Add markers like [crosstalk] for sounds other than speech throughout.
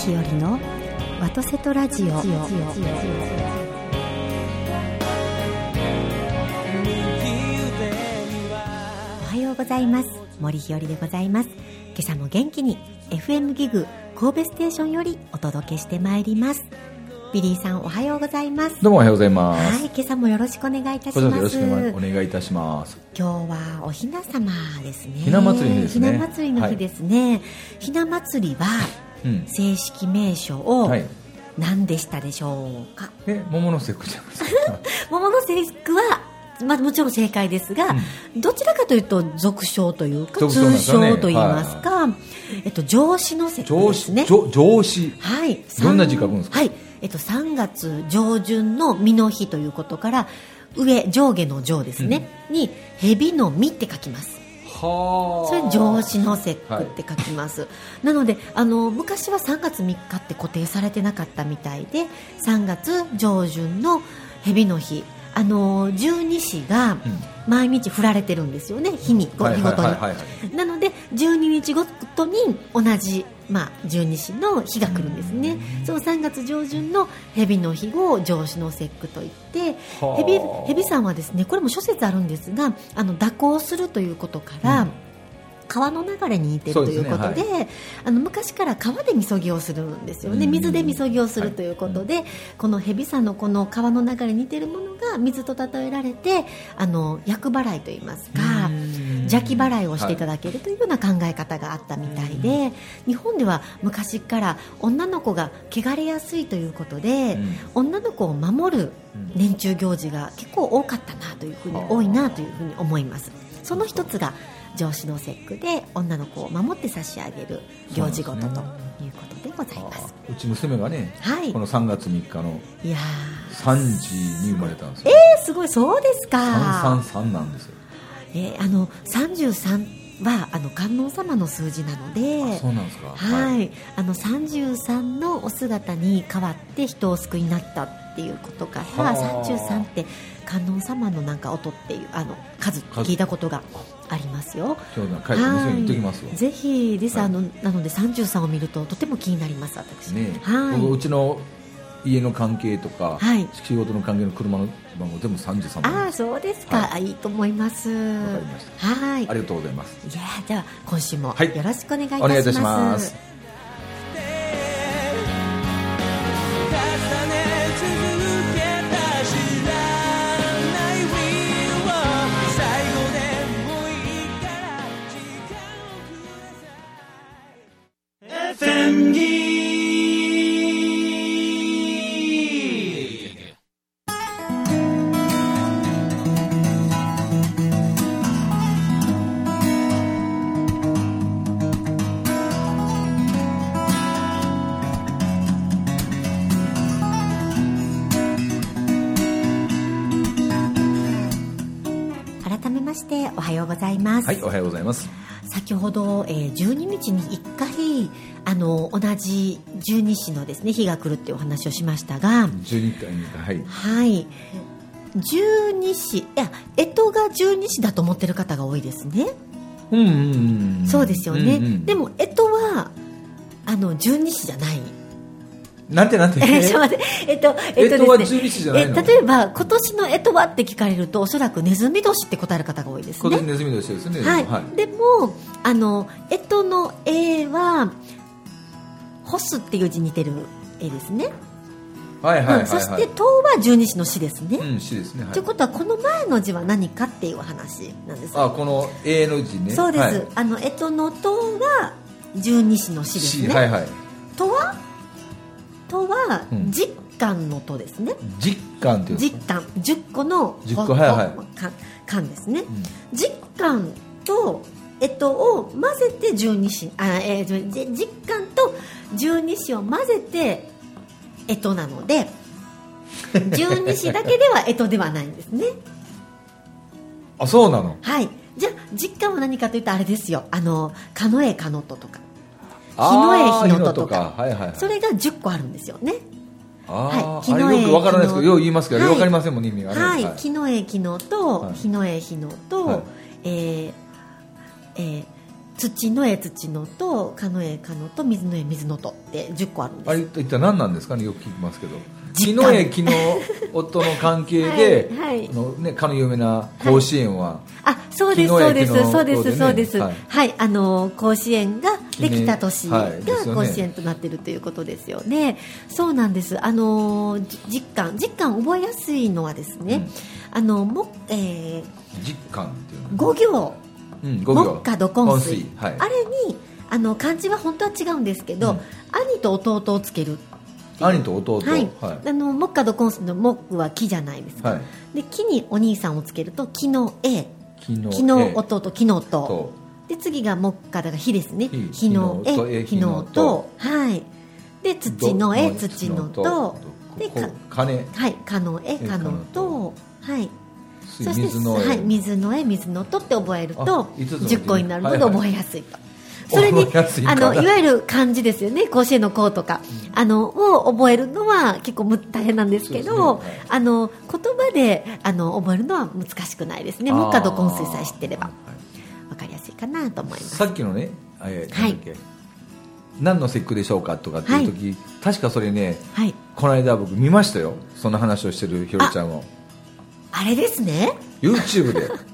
日和のワトセトラジオ。おはようございます。ともりひよりでございます。今朝も元気に FM ギグ神戸ステーションよりお届けしてまいります。ビリーさんおはようございます。どうもおはようございます。はい今朝もよろしくお願いいたします。そよろしくお願いいたします。今日はおひな様ですね。ひな祭りの日ですね。ひな祭りの日ですね、ひな祭りはうん。正式名称をはい。何でしたでしょうか、え、桃の節句じゃないですか？[laughs] 桃の節句はまあ、もちろん正解ですが、どちらかというと俗称というか俗称なん通称といいますか、えっと、上司の節句上司、ですね。上上司。はい、どんな字書くんですか？はい、えっと、3月上旬の実の日ということから上上下の上ですね、に蛇の実って書きます。はそれ上司の節句って書きます、なのであの昔は3月3日って固定されてなかったみたいで3月上旬の蛇の日。あの十二支が毎日振られてるんですよね日に日ごとに。なので12日ごとに同じ、まあ、十二支の日が来るんですね。その3月上旬の蛇の日を上司の節句といってはあ。蛇蛇さんはですねこれも諸説あるんですがあの蛇行するということから、川の流れに似てるということでそうですあの昔から川でみそぎをするんですよね。うん。水でみそぎをするということで、この蛇さんのこの川の流れに似てるものが水と例えられてあの厄払いといいますか邪気払いをしていただけるというような考え方があったみたいで、日本では昔から女の子が汚れやすいということで、うん。女の子を守る年中行事が結構多かったなというふうに多いなというふうに思います。その一つが上司の節句で女の子を守って差し上げる行事事ということでございます。あうち娘がね、はい。この3月3日のいや3時に生まれたんですよ。ーすごいそうですか。333なんですよ。えーあの33はあの観音様の数字なので。そうなんですか。はい、あの33のお姿に変わって人を救いになったっていうことからはあ。33って観音様のなんか音っていうあの数数聞いたことがありますよ。今日の帰って娘に言っときますわ。ぜひです、はいあのなので33を見るととても気になります私。ね、はい。僕うちの家の関係とか、はい仕事の関係の車の番号全部33番ああです。そうですか、はあいいと思います。わかりました。はい。ありがとうございます。いやーじゃあ今週もはいよろしくお願いいたします。お願いはい、おはようございます。先ほど、えー12日に1回あの同じ十二支のですね日が来るっていうお話をしましたが、12回にはい。はい十二支いや干支が十二支だと思ってる方が多いですね、うんうんうん。そうですよね、うんうんでも干支はあの十二支じゃないなんてなんて。えちょっと待って。えっとえっとですね。12支じゃないの？え例えば今年の干支はって聞かれるとおそらくネズミ年って答える方が多いですね。今年ネズミ年ですね。はい、でもあの干支の絵は干すっていう字に似てる絵ですね、はいはいはいそして「唐」は十二支の詩ですね、うん、詩ですね。はい。ということはこの前の字は何かっていう話なんです。あ、この A の字ね。そうです、はい。あの干支の「唐」が十二支の詩です詩、ね、はいはい。とはとはうん。実感の「と」ですね。実感っていう。実か。感10個の10個はいはい。か感ですね、うん。実感とえっとを混ぜて十二支。あ、えー、じ実感と十二支を混ぜてえとなので [laughs] 十二支だけではえとではないんですね。あ、そうなの？はい。じゃあ実感は何かというとあれですよ。あの「かのえかのと」とか日の絵日のととか。はいはいはい。それが10個あるんですよね。あはいあれよくわからないですけど、木のよう言いますけど、はい。わかりませんもんね、意味がね。はい、木の絵昨日と、はい。日の絵日のと、はい。えーえー土の絵土のとカノエカノと水の絵水のとって10個あるんです。あれ一体何なんですかね？よく聞きますけど木実感の絵木の関係で、はいはい。あのね、かの有名な甲子園は、あそうです昨日そうです昨日そうですそうです。ははいい、あの甲子園ができた年が甲子園となっているということですよね。そうなんです。あのじ実感。実感覚えやすいのはですね、あのもえ実感っていう五行。うん五行。木下土根水。はい。あれにあの漢字は本当は違うんですけど、うん。兄と弟をつけるっていう兄と弟。はい、はい。あの木下土根水の？木は木じゃないですか、はい。で木にお兄さんをつけると木の絵。木の木の絵弟木のと。音で次が木下だが火ですね。火火の絵絵火の音。はい。で土の絵ど土のととで金。はいかの絵絵かのと。はい。水そして水の絵、はい、水の絵水の音って覚えるあと五つのうち10個になるので覚えやすいと、それにあのいわゆる漢字ですよね。甲子園の甲とか、あのを覚えるのは結構む大変なんですけどね。はい。あの言葉であの覚えるのは難しくないですね。木下土根水さえ知ってれば。あーわかりやすいかなと思います。さっきのね、えーはい。何の節句でしょうかとかっていう時、確かそれねはい。この間僕見ましたよ。そんな話をしてるひろちゃんを。あれですね。YouTube で [laughs]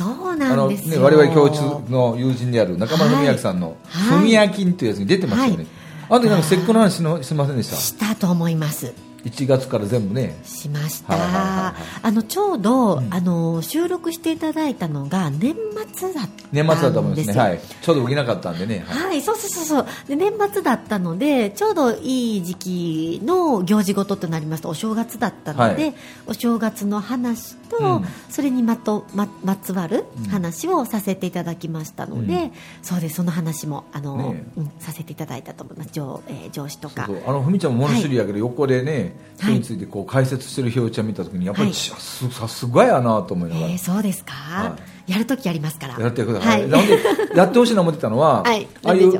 そうなんですよ。ね、我々共通の友人である中村文明さんの「はい。文明金」っていうやつに出てましたよね、はい。あの時なんか節句の話のしませんでした。したと思います1月から全部ね。しました、はいはいはいはい。あのちょうど、うん。あの収録していただいたのが年末だったんですよ年末だと思いますね。はい。ちょうど起きなかったんでね、はい。はい、そうそうそうそう。で年末だったのでちょうどいい時期の行事事となります。とお正月だったので、はい。お正月の話と、うん。それにまとままつわるうん。話をさせていただきましたので、うん。そうです。その話もあの、ねうんさせていただいたと思います。上,、えー上司とか。あのふみちゃんも物知りやけど、横でねそはいれについてこう解説してるひろちゃん見た時にやっぱり、はい。さすさすがやなと思いながら、えーそうですか、はやるときやりますから。やってくださ、はい。い。なんでやってほしいな思ってたのは、[laughs] はい。ああいう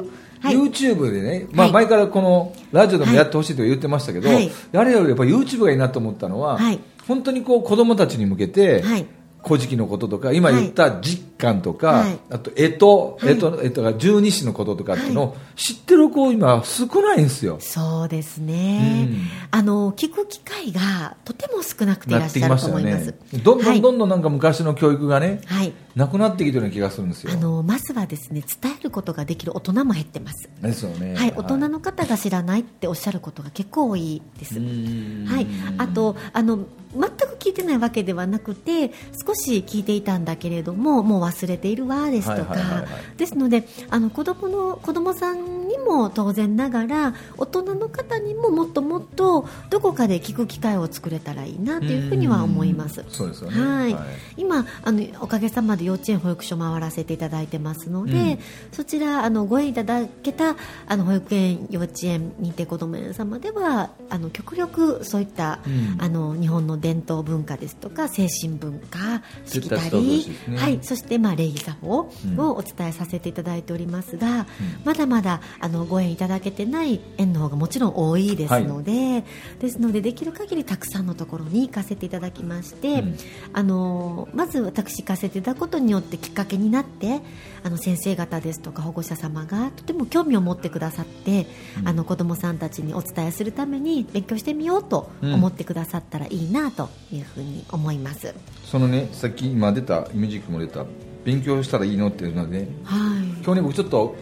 YouTube でね、まあ、はい。前からこのラジオでもやってほしいと言ってましたけど、はい。やれよりやっぱ YouTube がいいなと思ったのは、はい。本当にこう子供たちに向けて、はい古事記のこととか今言った実感とか、はい。あと干支、はい。干支、えっと、十二支のこととかっていうのを知ってる子今少ないんですよ。そうですね、うん。あの聞く機会がとても少なくていらなっしゃると思います。ね。どんどはい。んどんどんなんか昔の教育がね、はいなくなってきてるような気がするんですよ。あのまずはですね伝えることができる大人も減ってます、ですよね。はい、大人の方が知らないっておっしゃることが結構多いです、うんはい、あとあの全く聞いてないわけではなくて少し聞いていたんだけれどももう忘れているわですとか、はいはいはいはい。ですのであの子供の子供さんにも当然ながら大人の方にももっともっとどこかで聞く機会を作れたらいいなというふうには思います。そうですよね。はい、今あのおかげさまで幼稚園保育所回らせていただいてますので、うん。そちらあのご縁いただけたあの保育園幼稚園認定こども園様ではあの極力そういった、うん。あの日本の伝統文化ですとか精神文化しきたりねはい、そして、まあ、礼儀作法うん。をお伝えさせていただいておりますが、まだまだあのご縁いただけてない園の方がもちろん多いですので、ですのでできる限りたくさんのところに行かせていただきまして、うん。あのまず私行かせていただくことによってきっかけになってあの先生方ですとか保護者様がとても興味を持ってくださって、うん。あの子どもさんたちにお伝えするために勉強してみようと思ってくださったらいいなというふうに思います。そのね、さっき今出た、ミュージックも出た、勉強したらいいのっていうのはね、はい。今日ね、僕ちょっと、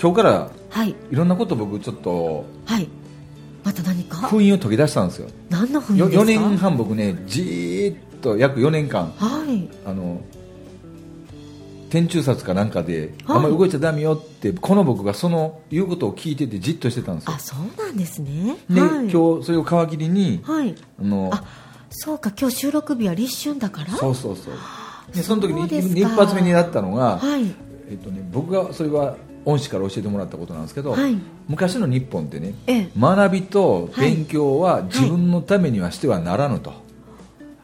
今日からはい。いろんなこと僕ちょっと、はい。また何か？封印を解き出したんですよ。何の雰囲気よですか？4年半僕ね、じーっと約4年間、はい。あの、天中札かなんかで、はい。あんまり動いちゃダメよって、この僕がその言うことを聞いててじっとしてたんですよ。あ。そうなんですね。で、はい、今日それを皮切りに、はい。あの、あそうか今日収録日は立春だから？そうそうそう。で、その時に一発目になったのが、はい。えっとね、僕がそれは恩師から教えてもらったことなんですけど、はい。昔の日本ってねええ。学びと勉強は自分のためにはしてはならぬと、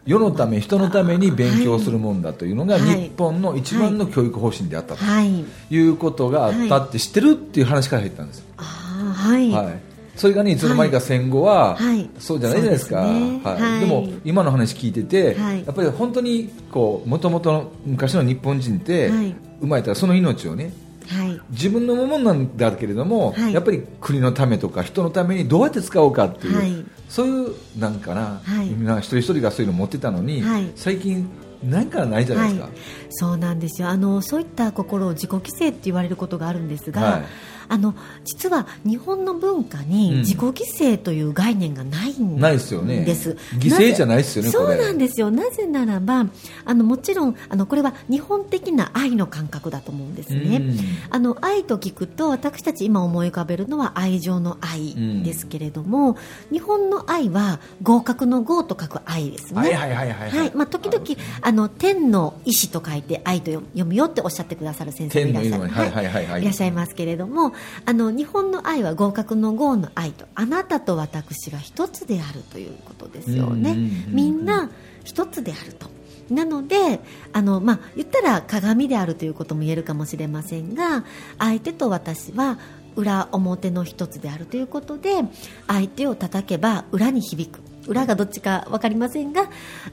世のため人のために勉強するもんだというのがはい日本の一番の教育方針であったと。はい。いうことがあったって知ってるっていう話から入ったんです、はい、はい、それがねいつの間にか戦後は、はい。そうじゃないじゃないですか、ではい。はい。でも今の話聞いてて、はい。やっぱり本当にこう元々の昔の日本人って、はい。生まれたらその命をねはい。自分のものなんだけれども、はい。やっぱり国のためとか人のためにどうやって使おうかっていう、はい。そういうなんかな、はい。みんな一人一人がそういうの持ってたのに、はい。最近何からないじゃないですか、はい、そうなんですよ。あのそういった心を自己規制って言われることがあるんですが、はいあの実は日本の文化うん。に自己犠牲という概念がないんないですよね。です犠牲じゃないですよねそうなんですよ。なぜならばあのもちろんあのこれは日本的な愛の感覚だと思うんですね、うん。あの愛と聞くと私たち今思い浮かべるのは愛情の愛ですけれども、日本の愛は合格の合と書く愛ですね。はいはいはいはいはい。まあ、時々あの天の意志と書いて愛と読むよっておっしゃってくださる先生もいらっしゃいはいはいはい。はい。いらっしゃいますけれどもあの日本の愛は合格の合の愛とあなたと私が一つであるということですよね。みんな一つであると。なのであの、まあ、言ったら鏡であるということも言えるかもしれませんが相手と私は裏表の一つであるということで相手を叩けば裏に響く。裏がどっちか分かりませんが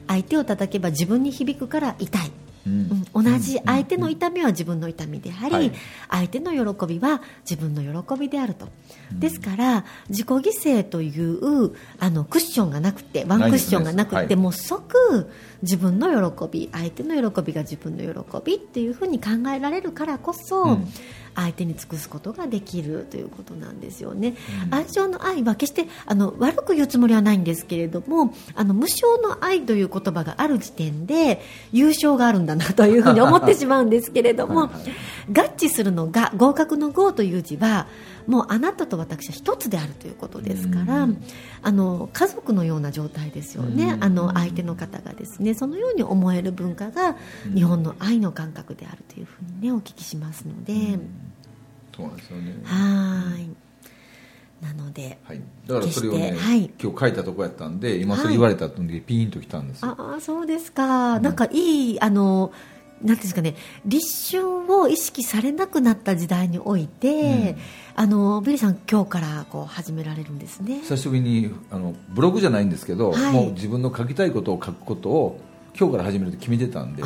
相手を叩けば自分に響くから痛い、同じ相手の痛みは自分の痛みであり、はい。相手の喜びは自分の喜びであると、ですから自己犠牲というあのクッションがなくてワンクッションがなくて、はい。もう即自分の喜び相手の喜びが自分の喜びっていうふうに考えられるからこそ、うん相手に尽くすことができるということなんですよね、愛情の愛は決してあの悪く言うつもりはないんですけれどもあの無償の愛という言葉がある時点で優勝があるんだなというふうに思ってしまうんですけれどもはいはい。合致するのが合格の合という字はもうあなたと私は一つであるということですから、うん。あの家族のような状態ですよね、うん。あの相手の方がですねそのように思える文化が日本の愛の感覚であるというふうにねお聞きしますので、そうなんですよね。はーい。なので、はい、だからそれをね、はい。今日書いたとこやったんで今それ言われた時にピーンときたんですよ、ああそうですか、なんかいいあのなんですかね立春を意識されなくなった時代において、あのビリーさん今日からこう始められるんですね。久しぶりにあのブログじゃないんですけど、はい。もう自分の書きたいことを書くことを今日から始めると決めてたんで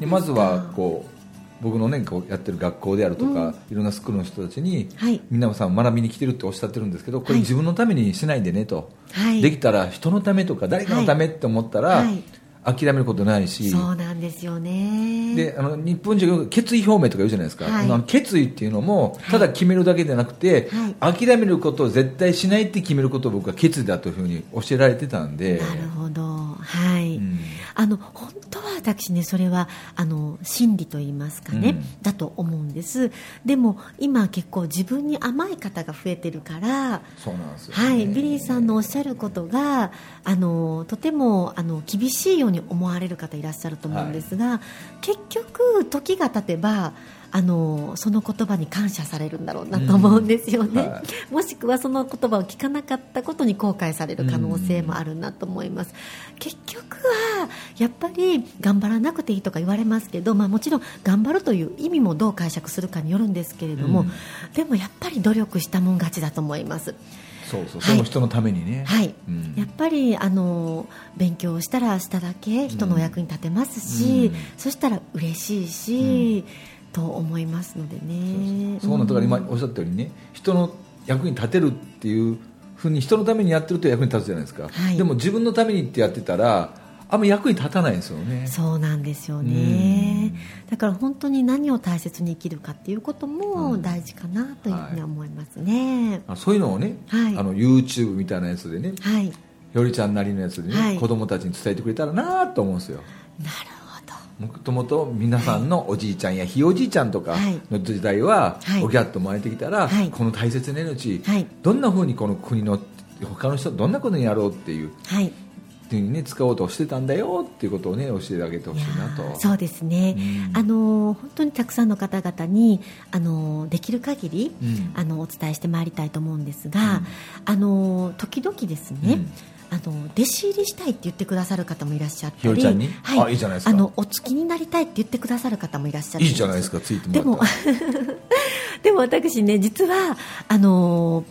でまずはこう僕のねこうやってる学校であるとか、いろんなスクールの人たちに、はい。皆さん学びに来てるっておっしゃってるんですけどこれはい自分のためにしないでねと、はい。できたら人のためとか誰かのためって思ったら、はい諦めることないし、そうなんですよね。であの日本人が決意表明とか言うじゃないですか、はい。決意っていうのもただ決めるだけじゃなくて、諦めることを絶対しないって決めることを僕は決意だというふうに教えられてたんで。なるほど。はい、うん。あの本当は私ねそれはあの真理と言いますかね、うん。だと思うんです。でも今結構自分に甘い方が増えてるからそうなんですよね、はい、ビリーさんのおっしゃることがあのとてもあの厳しいように思われる方いらっしゃると思うんですが、結局時が経てばあのその言葉に感謝されるんだろうなと思うんですよね、うんはもしくはその言葉を聞かなかったことに後悔される可能性もあるなと思います、結局はやっぱり頑張らなくていいとか言われますけど、まあ、もちろん頑張るという意味もどう解釈するかによるんですけれども、うん。でもやっぱり努力したもん勝ちだと思います。そうそうはい。その人のためにね、はい、うん。やっぱりあの勉強したらしただけ人のお役に立てますし、うん。そしたら嬉しいし、と思いますのでね。そうなんだから今おっしゃったようにね人の役に立てるっていうふうに人のためにやってると役に立つじゃないですか、はい。でも自分のためにってやってたらあんま役に立たないんですよね。そうなんですよね、だから本当に何を大切に生きるかっていうこともうん。大事かなというふうに思いますね、あそういうのをね、はい。あの YouTube みたいなやつでねはい、なるよりちゃんなりのやつでね、はい。子供たちに伝えてくれたらなと思うんですよ。ほど。もともと皆さんのおじいちゃんやひいおじいちゃんとかはい。の時代は、はい。おぎゃっと生まれてきたら、はい。この大切な命、はい。どんなふうにこの国の他の人どんなことにやろうっていうにね使おうとしてたんだよっていうことをね教えてあげてほしいなと。そうですね、うん。あの本当にたくさんの方々にあのできる限り、うん。あのお伝えしてまいりたいと思うんですが、うん。あの時々ですね、うん。あの弟子入りしたいって言ってくださる方もいらっしゃったりはい、あいいじゃないですか。あのお付きになりたいって言ってくださる方もいらっしゃるいいじゃないですか。ついて [laughs] でももらったらでも私ね実はあの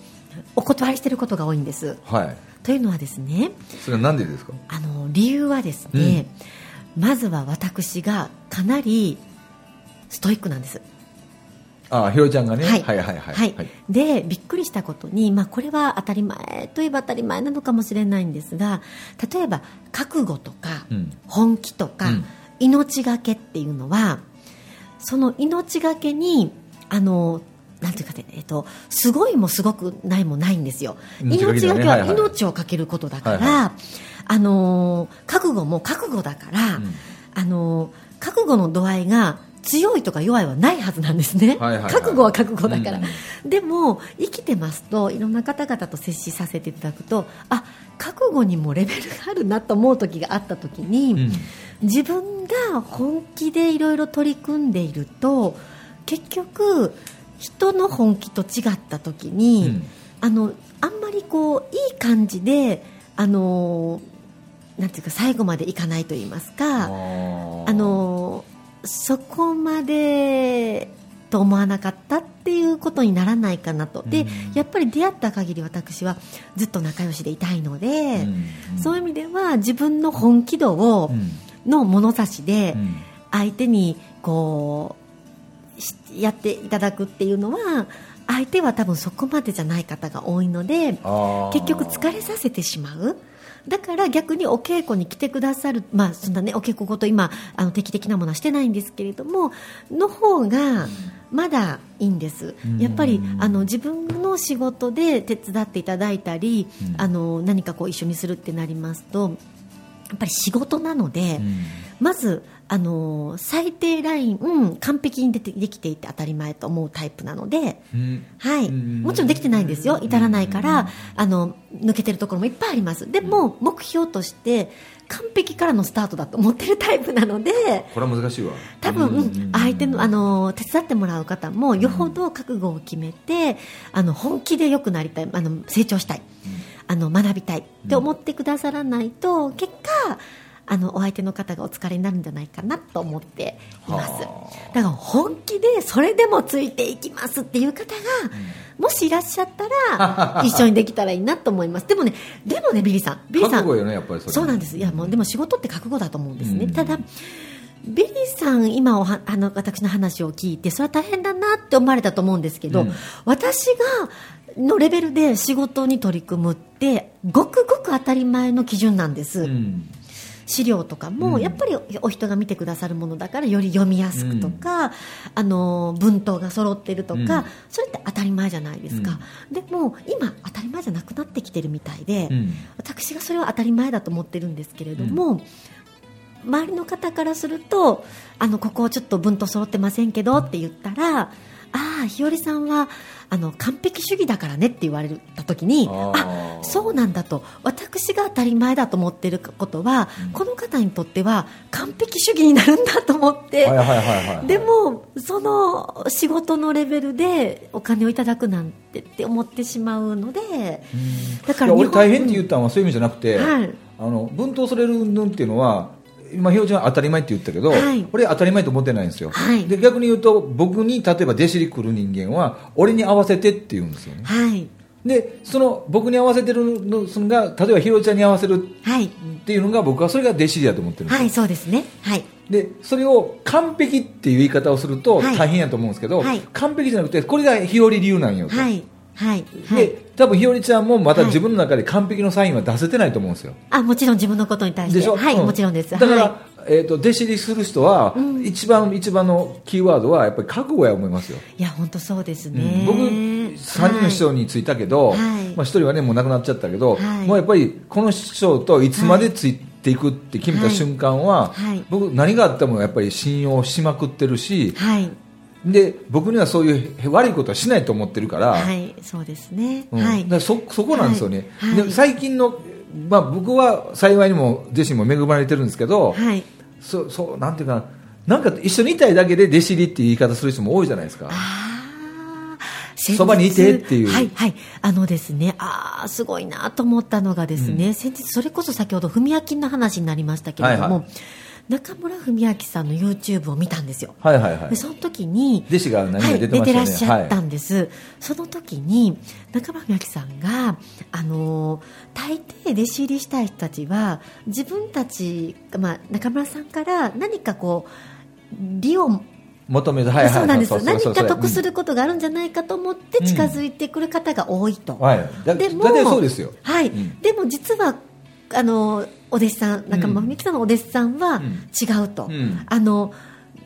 お断りしてることが多いんです。はいというのはですねそれは何でですか？あの理由はですね、まずは私がかなりストイックなんです。ああひろりちゃんがね？はいはいはい。はい。はい。でびっくりしたことに、まあ、これは当たり前といえば当たり前なのかもしれないんですが例えば覚悟とか、うん。本気とか、うん。命がけっていうのはその命がけにあのなんていうかね、えっと、すごいもすごくないもないんですよ。命がけは命をかけることだから、あの覚悟も覚悟だから、うん。あの覚悟の度合いが強いとか弱いはないはずなんですね、覚悟は覚悟だから、うん。でも生きてますといろんな方々と接しさせていただくとあ覚悟にもレベルがあるなと思う時があった時に、うん。自分が本気でいろいろ取り組んでいると結局人の本気と違った時に、うん。あのあんまりこういい感じであのなんていうか最後までいかないと言いますか。あのそこまでと思わなかったっていうことにならないかなと。でうん。やっぱり出会った限り私はずっと仲良しでいたいので、うん。そういう意味では自分の本気度を、うん。の物差しでうん。相手にこうしやっていただくっていうのは相手は多分そこまでじゃない方が多いので結局疲れさせてしまう。だから逆にお稽古に来てくださる、まあ、そんなねお稽古ごと今あの定期的なものはしてないんですけれどもの方がまだいいんです。うん。やっぱりあの自分の仕事で手伝っていただいたりうん。あの何かこう一緒にするってなりますとやっぱり仕事なので、うん。まず、あのー最低ライン、うん完璧にでてできていて当たり前と思うタイプなので、うん。はい、うん。もちろんできてないんですよ、至らないから、あの抜けてるところもいっぱいあります、でも目標として完璧からのスタートだと思ってるタイプなので。これは難しいわ。多分、うん。相手のあの手伝ってもらう方もよほど覚悟を決めてあの本気で良くなりたいあの成長したい、あの学びたいって思ってくださらないと結果あのお相手の方がお疲れになるんじゃないかなと思っています。はあ。だから本気でそれでもついていきますっていう方が、もしいらっしゃったら [laughs] 一緒にできたらいいなと思います。でもねでもねビリーさんビリーさん。覚悟よねやっぱりそれ。そうなんです。いやもうでも仕事って覚悟だと思うんですね、うん。ただビリーさん今おはあの私の話を聞いてそれは大変だなって思われたと思うんですけど、うん。私がのレベルで仕事に取り組むってごくごく当たり前の基準なんです、うん。資料とかも、うん。やっぱりお人が見てくださるものだからより読みやすくとか、あの文頭が揃ってるとか、うん。それって当たり前じゃないですか、でも今当たり前じゃなくなってきてるみたいで、うん。私がそれは当たり前だと思ってるんですけれども、周りの方からするとあのここちょっと文頭揃ってませんけどって言ったらああ日和さんはあの完璧主義だからねって言われた時にあそうなんだと。私が当たり前だと思っていることは、この方にとっては完璧主義になるんだと思って、でもその仕事のレベルでお金をいただくなんてって思ってしまうのでだから俺大変って言ったのはそういう意味じゃなくて、はい。あの分頭それる云々っていうのは今ひろちゃんは当たり前って言ったけど、はい。俺当たり前と思ってないんですよ、はい。で逆に言うと僕に例えば弟子に来る人間は俺に合わせてって言うんですよね。はい。でその僕に合わせてるのそのが例えばひろちゃんに合わせるはい。っていうのが僕はそれが弟子だと思ってるんですよ、はいそうですね。はい。でそれを完璧っていう言い方をするとはい大変やと思うんですけど、はい。完璧じゃなくてこれが日和流なんよと、はい。はい。はい。で多分日和ちゃんもまたはい自分の中で完璧のサインは出せてないと思うんですよ、あもちろん自分のことに対して。でしょ？はい、うん。もちろんです。だから、はえー、と弟子入りする人は、うん。一番一番のキーワードはやっぱり覚悟や思いますよ、い、いや本当そうですうん。ね、僕3人の師匠についたけど、はい。まあ、1人はねもう亡くなっちゃったけど、はい。もうやっぱりこの師匠といつまでついていくって決めた瞬間は、はい。僕何があってもやっぱり信用しまくってるし、はいで僕にはそういう悪いことはしないと思ってるから,、はいそうですね、うん。はい。そそこなんですよね、はい。はい。で最近の、まあ、僕は幸いにも自身も恵まれてるんですけど、はい。そそうなんていうかななんか一緒にいたいだけで弟子入りっていう言い方する人も多いじゃないですか。あー。そばにいてっていう。はいはい。あのですねああすごいなと思ったのがですね、先日それこそ先ほど文明の話になりましたけれども、はいはい中村文明さんの YouTube を見たんですよ。はいはいはい。でその時に弟子が何はい、か出てましたよね、出てらっしゃったんです、その時に中村明さんが、あのー大抵弟子入りしたい人たちは自分たち、まあ、中村さんから何かこう利を求めてはいはいそうなんです何か得することがあるんじゃないかと思って近づいてくる方が多いと、はい。だでもそうですよ。はい、うん。でも実はあのお弟子さん中間美樹さんのお弟子さんはうん。違うと、うん。あの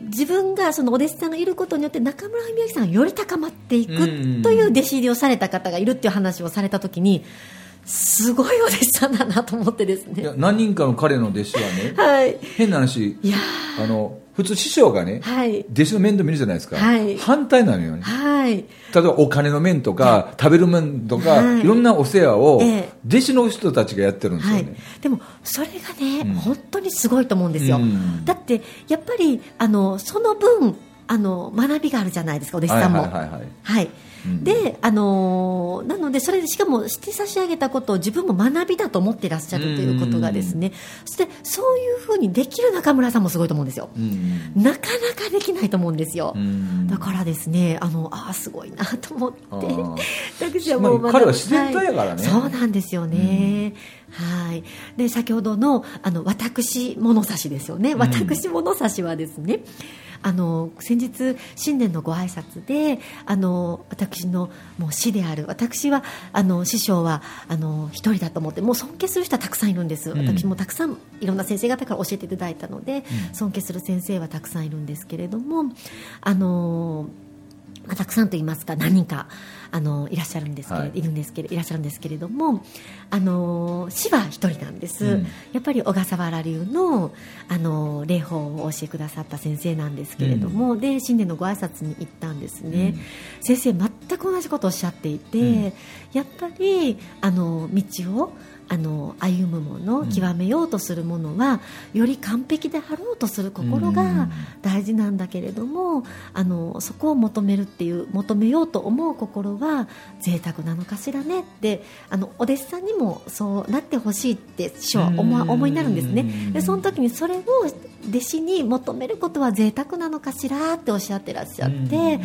自分がそのお弟子さんがいることによって中村文明さんがより高まっていくうん。という弟子入りをされた方がいるっていう話をされた時にすごいお弟子さんだなと思ってですいやね何人かの彼の弟子はねはい。変な話いやあの普通師匠がね、はい。弟子の面倒見るじゃないですか、はい。反対なのよね。はい。例えばお金の面とか食べる面とか、はい。い、ろんなお世話をええ。弟子の人たちがやってるんですよ。ね、はい、でもそれがね、うん。本当にすごいと思うんですよ、うん。だってやっぱりあのその分あの学びがあるじゃないですかお弟子さんも。はいうん。であのーなのでそれでしかもして差し上げたことを自分も学びだと思っていらっしゃるということがですね。そしてそういうふうにできる中村さんもすごいと思うんですよ。うん。なかなかできないと思うんですよ、うん。だからですねあのあーすごいなと思って。私はもう彼は自然体やからね。はい。そうなんですよね、はい。で先ほどのあの私物差しですよね、ん。私物差しはですねあの先日新年のご挨拶であの私のもう師である私はあの師匠はあの一人だと思ってもう尊敬する人はたくさんいるんです、うん。私もたくさんいろんな先生方から教えていただいたので、尊敬する先生はたくさんいるんですけれどもあのまあたくさんと言いますか何人かあのいらっしゃるんですけれ、はい。い、るんですけれいらっしゃるんですけれどもあの師は一人なんです、うん。やっぱり小笠原流のあの礼法をお教えくださった先生なんですけれども、で新年のご挨拶に行ったんですね、うん。先生全く同じことをおっしゃっていて、うん。やっぱりあの道をあの歩むものうん。極めようとするものは、より完璧であろうとする心うん。が大事なんだけれども、あのそこを求めるっていう求めようと思う心は贅沢なのかしらねってあのお弟子さんにもそうなってほしいって師匠は思思いになるんですね。でその時にそれを弟子に求めることは贅沢なのかしらっておっしゃってらっしゃって、うん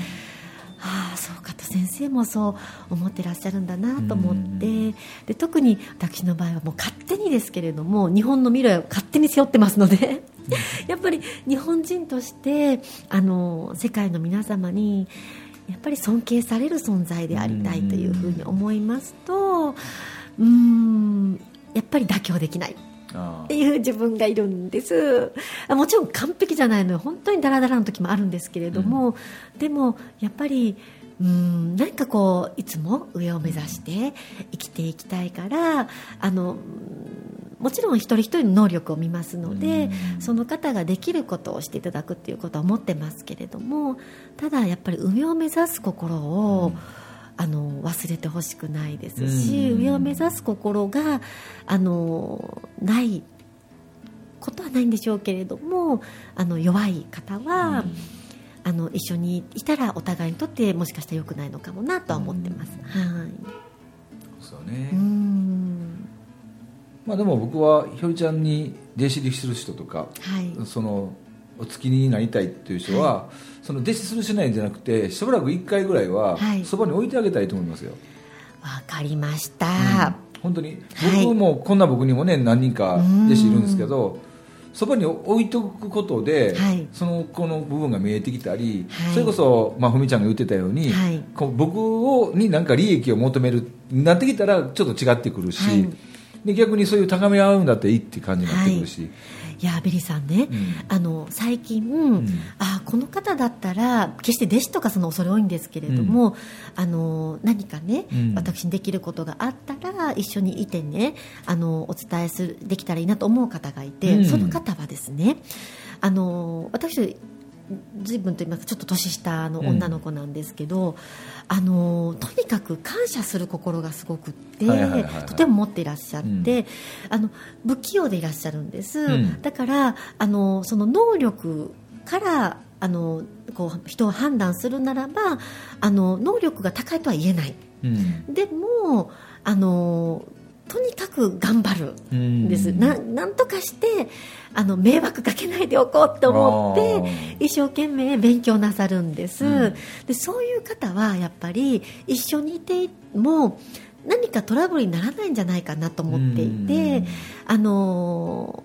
ああそうかと先生もそう思ってらっしゃるんだなと思って、うん。で特に私の場合はもう勝手にですけれども日本の未来を勝手に背負ってますので。やっぱり日本人としてあの世界の皆様にやっぱり尊敬される存在でありたいというふうに思いますとうーんやっぱり妥協できない。あっていう自分がいるんです。あもちろん完璧じゃないのよ。本当にダラダラの時もあるんですけれども、でもやっぱりうん何かこういつも上を目指して生きていきたいからあのうんもちろん一人一人の能力を見ますので、うん。その方ができることをしていただくっていうことは思ってますけれどもただやっぱり上を目指す心を、あの忘れてほしくないですし、うん。上を目指す心があのないことはないんでしょうけれどもあの弱い方は、あの一緒にいたらお互いにとってもしかしたら良くないのかもなとは思ってます。はい。そうね、うーん。まあ、でも僕はひょりちゃんに弟子入りする人とかはい。そのお付きになりたいっていう人は、その弟子するしないんじゃなくてしばらく1回ぐらいははい。そばに置いてあげたいと思いますよ、わかりました、うん。本当に。はい僕もこんな僕にもね何人か弟子いるんですけどそばに置いとくことで、はい。そのこの部分が見えてきたり、はい。それこそ、まあ、ふみちゃんが言ってたように、はい。こう僕をに何か利益を求めるなってきたらちょっと違ってくるし、はい。で逆にそういう高め合うんだっていいって感じになってくるし、いやビリーさんね、うん。あの最近、ん。あこの方だったら決して弟子とかその恐れ多いんですけれども、あの何かね、うん。私にできることがあったら一緒にいてねあのお伝えするできたらいいなと思う方がいて、うん。その方はですねあの私随分と言いますかちょっと年下の女の子なんですけど、あのとにかく感謝する心がすごくって、はいはいはいはい。とても持っていらっしゃって、うん。あの不器用でいらっしゃるんです、うん。だからあのその能力からあのこう人を判断するならばあの能力が高いとは言えない。うん。でもあのとにかく頑張るん。です、うんななんとかしてあの迷惑かけないでおこうと思って一生懸命勉強なさるんです、うん。でそういう方はやっぱり一緒にいても何かトラブルにならないんじゃないかなと思っていて、うん。あの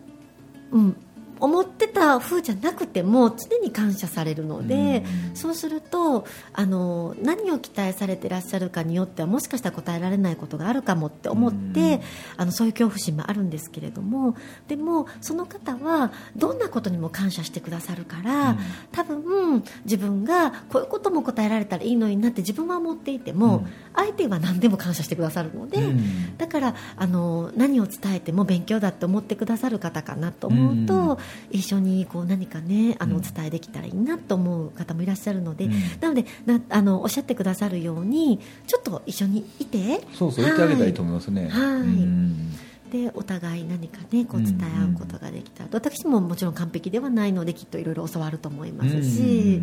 うん思ってた風じゃなくても常に感謝されるので、うん。そうするとあの何を期待されてらっしゃるかによってはもしかしたら答えられないことがあるかもって思って、うん。あのそういう恐怖心もあるんですけれどもでもその方はどんなことにも感謝してくださるから、うん。多分自分がこういうことも答えられたらいいのになって自分は思っていても、うん。相手は何でも感謝してくださるので、うん。だからあの何を伝えても勉強だって思ってくださる方かなと思うと、うん一緒にこう何かねあのおうん。伝えできたらいいなと思う方もいらっしゃるので、うん。なのでなあのおっしゃってくださるようにちょっと一緒にいてそうそう言ってあげたらいいと思いますね。はい。うん。でお互い何かねこう伝え合うことができたら、私ももちろん完璧ではないのできっといろいろ教わると思いますし、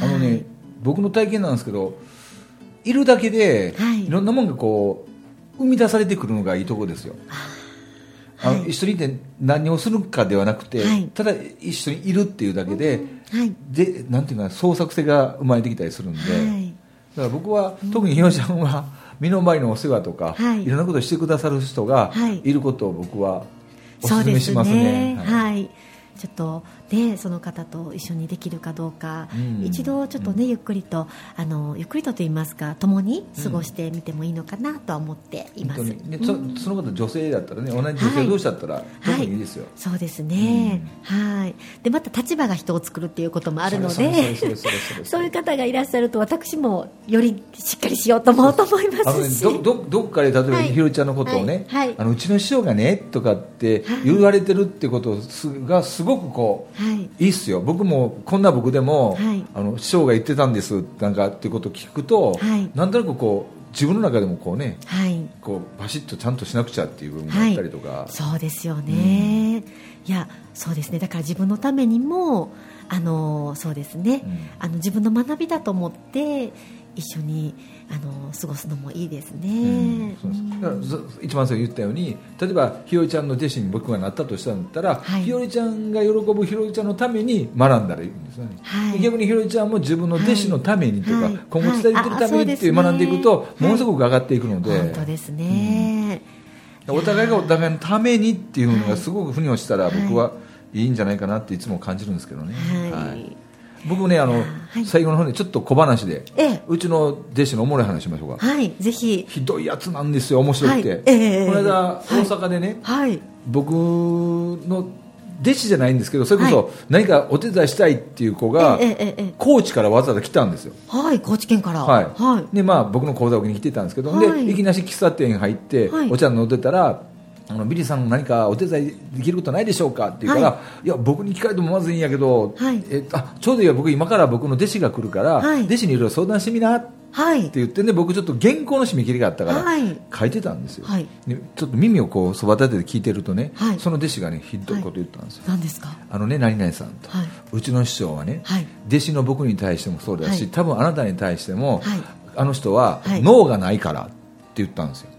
あのね、はい。僕の体験なんですけどいるだけで、はい。い、ろんなものがこう生み出されてくるのがいいとこですよ、あのはい一緒にいて何をするかではなくて、はい。ただ一緒にいるっていうだけで、はい。でなんていうかな創作性が生まれてきたりするんで、はい。だから僕は、特にひよちゃんは身の回りのお世話とか、はい。い、ろんなことをしてくださる人がはい。いることを僕はお勧めしますね。ね。はいちょっとねその方と一緒にできるかどうか、うん。一度ちょっとね、ゆっくりとあのゆっくりとと言いますか共に過ごしてみてもいいのかなとは思っています、本当に。ねそその方女性だったらね同じ女性同士だったら特にいいですよ、そうですね、はい。でまた立場が人を作るっていうこともあるのでそういう方がいらっしゃると私もよりしっかりしようと思うと思いますし、どどどっかで例えばはい。ひろちゃんのことをね、はい。はい。あのうちの師匠がねとかって言われてるってことすがすごくこうはい。いいっすよ。僕もこんな僕でも、はい。あの師匠が言ってたんですなんかっていうことを聞くと、はい。なんとなくこう自分の中でもこうねはい。こうバシッとちゃんとしなくちゃっていう部分があったりとか、そうですよね、いやそうですね。だから自分のためにもあのそうですね、うん。あの自分の学びだと思って一緒にあの過ごすのもいいですね、うんです。一番最初に言ったように例えばひよりちゃんの弟子に僕がなったとしたんだったら、はい。ひよりちゃんが喜ぶひよりちゃんのために学んだらいいんですよね、はい。逆にひよりちゃんも自分の弟子のためにとか、はい。今後伝えていくためにっていう学んでいくと、ものすごく上がっていくので、本当ですね、お互いがお互いのためにっていうのがすごく腑に落ちたらはい。僕はいいんじゃないかなっていつも感じるんですけどね、はい僕ねあの、はい。最後の方にちょっと小話で、ええ。うちの弟子のおもろい話しましょうか、はいぜひ。ひどいやつなんですよ面白くて、はい。ええこの間、はい。大阪でねはい。僕の弟子じゃないんですけどそれこはそ何かお手伝いしたいっていう子が、高知からわざわざ来たんですよ。はい高知県から。はい、はい。でまあ僕の講座を受けに来てたんですけど、はい。でいきなり喫茶店入って、はい。お茶飲んでたらあのビリーさん何かお手伝いできることないでしょうかって言うから、、はい。や僕に聞かれてもまずいんやけど、はい。えあちょうどいいや僕今から僕の弟子が来るから、はい。弟子にいろいろ相談してみなってはい。言ってね僕ちょっと原稿の締め切りがあったから、はい。書いてたんですよ、はい。でちょっと耳をこうそば立てて聞いてるとね、はい。その弟子がねひどいこと言ったんですよ、何ですか？あのね何々さんと、はい。うちの師匠はね、はい。弟子の僕に対してもそうだし、はい。多分あなたに対しても、はい。あの人ははい。脳がないからって言ったんですよ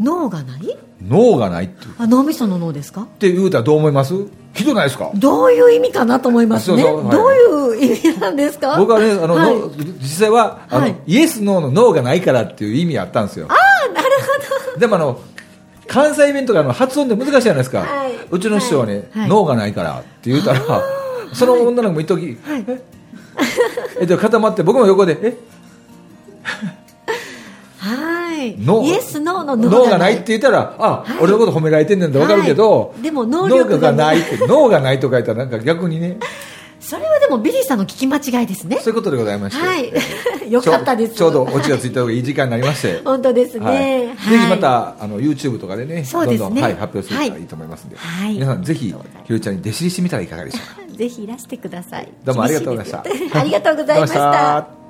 脳がない？脳がないって言う。あ脳みその脳ですか？って言うたらどう思います？ひどないですか？どういう意味かなと思いますね。そうそうはい。どういう意味なんですか？僕はねあの、はい。の実際はあの、はい。イエス・ノーの脳がないからっていう意味あったんですよ。ああなるほど。でもあの関西弁とかの発音で難しいじゃないですか、はい。うちの師匠はね、はい。脳がないからって言うたらその女の子も一時、はい。ええっと固まって僕も横でえ？はい。脳。イエスノーの脳脳がないって言ったらあ、俺のこと褒められてんねんって分かるけど、はい。でも能力脳ががないって脳がないと書いたらなんか逆にね。それはでもビリーさんの聞き間違いですね。そういうことでございまして、はい。[laughs] よかったです。ちょうどオチがついた方がいい時間になりまして。本当ですね、はい。はい。ぜひまたあの YouTube とかでねそうですね。どんどん、はい、発表するとい。いと思いますんで、はい。皆さんぜひひろちゃんに弟子入りしてみたらいかがでしょうか。[laughs] ぜひいらしてください。どうもありがとうございました。[laughs] ありがとうございました